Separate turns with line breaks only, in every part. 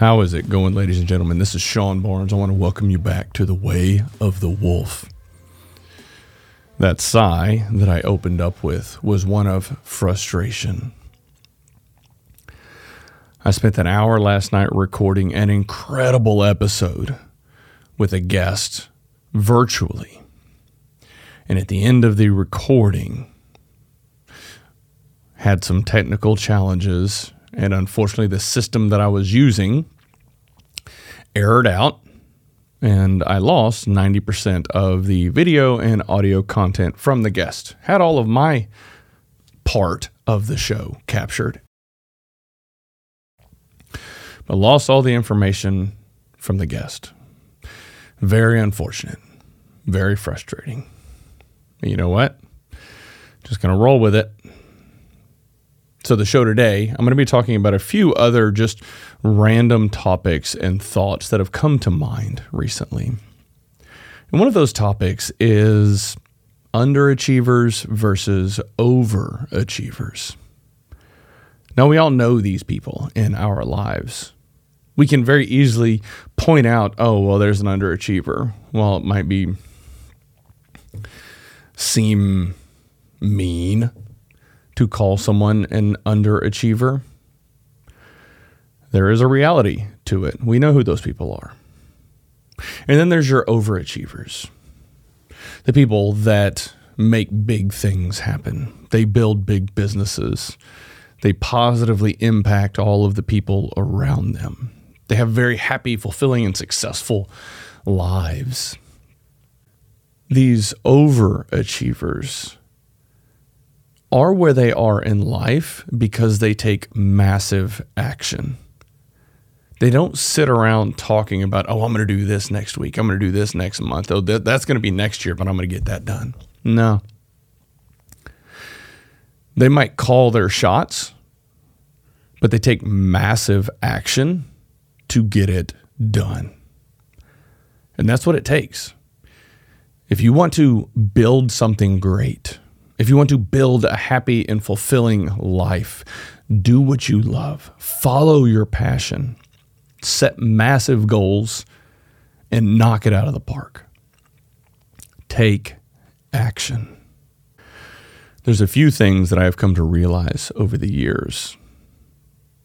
How is it going, ladies and gentlemen? This is Sean Barnes. I want to welcome you back to the Way of the Wolf. That sigh that I opened up with was one of frustration. I spent an hour last night recording an incredible episode with a guest virtually. And at the end of the recording, had some technical challenges and unfortunately the system that I was using errored out and I lost 90% of the video and audio content from the guest. Had all of my part of the show captured. But lost all the information from the guest. Very unfortunate. Very frustrating. You know what? Just going to roll with it. So, the show today, I'm going to be talking about a few other just random topics and thoughts that have come to mind recently. And one of those topics is underachievers versus overachievers. Now, we all know these people in our lives. We can very easily point out, oh, well, there's an underachiever. Well, it might be seem mean to call someone an underachiever. There is a reality to it. We know who those people are. And then there's your overachievers the people that make big things happen, they build big businesses, they positively impact all of the people around them. They have very happy, fulfilling, and successful lives. These overachievers are where they are in life because they take massive action. They don't sit around talking about, oh, I'm going to do this next week. I'm going to do this next month. Oh, that, that's going to be next year, but I'm going to get that done. No. They might call their shots, but they take massive action to get it done. And that's what it takes. If you want to build something great, if you want to build a happy and fulfilling life, do what you love, follow your passion, set massive goals, and knock it out of the park. Take action. There's a few things that I have come to realize over the years.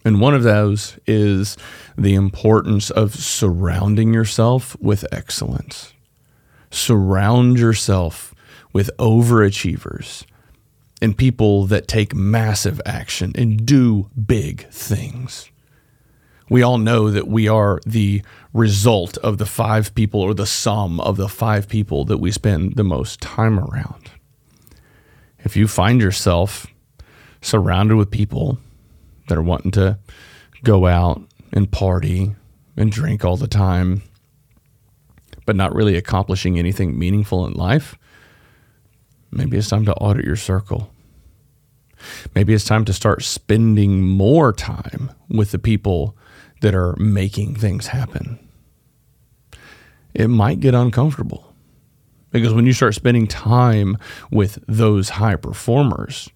And one of those is the importance of surrounding yourself with excellence. Surround yourself with overachievers and people that take massive action and do big things. We all know that we are the result of the five people or the sum of the five people that we spend the most time around. If you find yourself surrounded with people that are wanting to go out and party and drink all the time, but not really accomplishing anything meaningful in life, Maybe it's time to audit your circle. Maybe it's time to start spending more time with the people that are making things happen. It might get uncomfortable because when you start spending time with those high performers,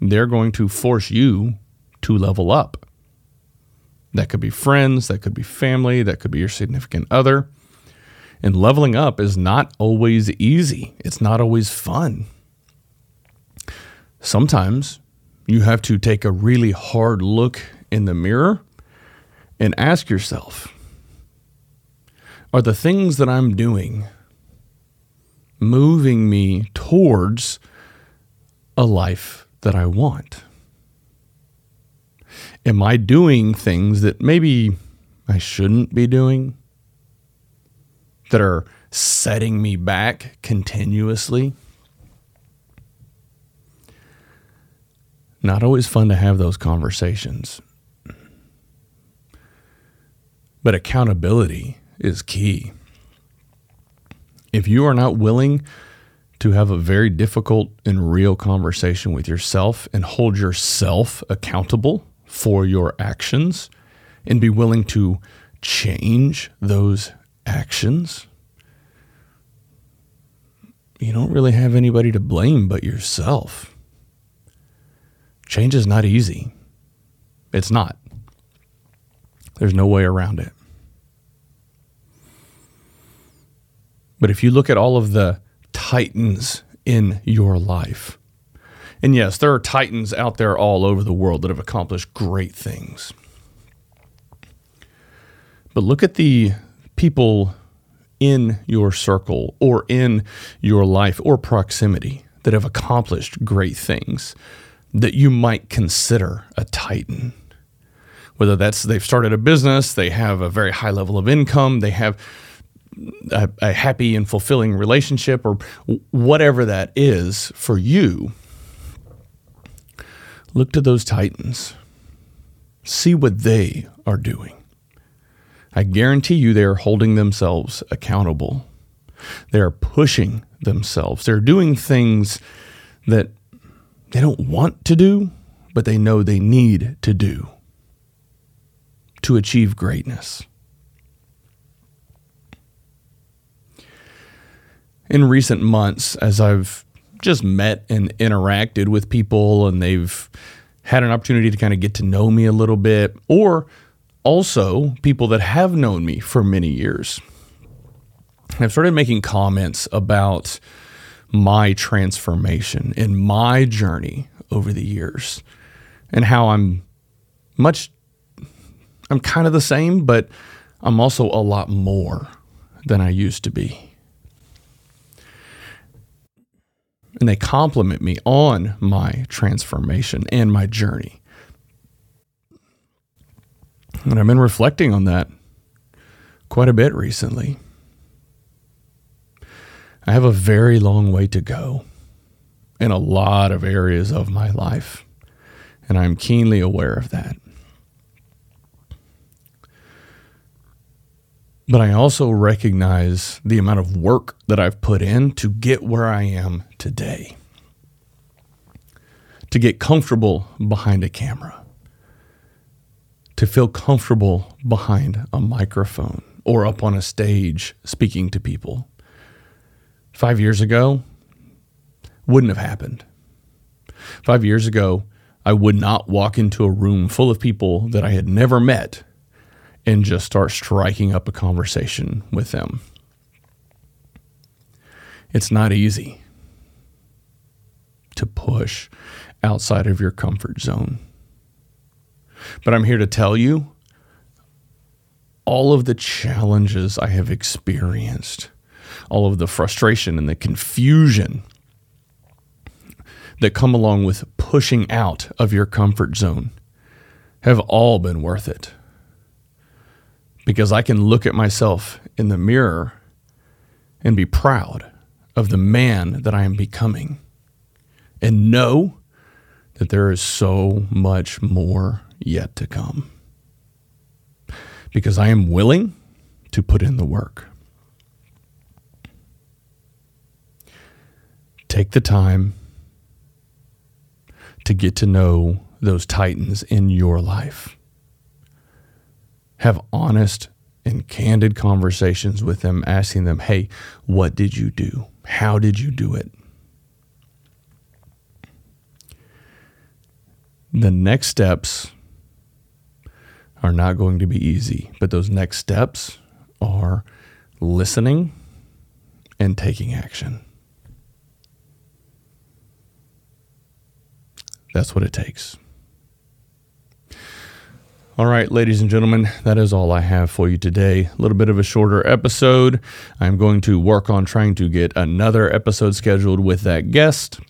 they're going to force you to level up. That could be friends, that could be family, that could be your significant other. And leveling up is not always easy, it's not always fun. Sometimes you have to take a really hard look in the mirror and ask yourself Are the things that I'm doing moving me towards a life that I want? Am I doing things that maybe I shouldn't be doing? That are setting me back continuously? Not always fun to have those conversations. But accountability is key. If you are not willing to have a very difficult and real conversation with yourself and hold yourself accountable for your actions and be willing to change those actions, you don't really have anybody to blame but yourself. Change is not easy. It's not. There's no way around it. But if you look at all of the titans in your life, and yes, there are titans out there all over the world that have accomplished great things. But look at the people in your circle or in your life or proximity that have accomplished great things that you might consider a titan. Whether that's they've started a business, they have a very high level of income, they have a, a happy and fulfilling relationship, or whatever that is for you, look to those titans. See what they are doing. I guarantee you they are holding themselves accountable. They are pushing themselves. They're doing things that they don't want to do, but they know they need to do to achieve greatness. In recent months, as I've just met and interacted with people and they've had an opportunity to kind of get to know me a little bit, or also people that have known me for many years. I've started making comments about my transformation and my journey over the years and how I'm much, I'm kind of the same, but I'm also a lot more than I used to be. And they compliment me on my transformation and my journey. And I've been reflecting on that quite a bit recently. I have a very long way to go in a lot of areas of my life, and I'm keenly aware of that. But I also recognize the amount of work that I've put in to get where I am today, to get comfortable behind a camera, to feel comfortable behind a microphone or up on a stage speaking to people Five years ago, wouldn't have happened. Five years ago, I would not walk into a room full of people that I had never met and just start striking up a conversation with them. It's not easy to push outside of your comfort zone. But I'm here to tell you all of the challenges I have experienced all of the frustration and the confusion that come along with pushing out of your comfort zone have all been worth it. Because I can look at myself in the mirror and be proud of the man that I am becoming and know that there is so much more yet to come. Because I am willing to put in the work. take the time to get to know those titans in your life. Have honest and candid conversations with them, asking them, hey, what did you do? How did you do it? The next steps are not going to be easy, but those next steps are listening and taking action. That's what it takes. All right, ladies and gentlemen, that is all I have for you today. A little bit of a shorter episode. I'm going to work on trying to get another episode scheduled with that guest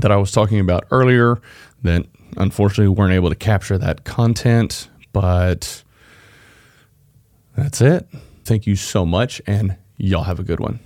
that I was talking about earlier that unfortunately weren't able to capture that content, but that's it. Thank you so much, and y'all have a good one.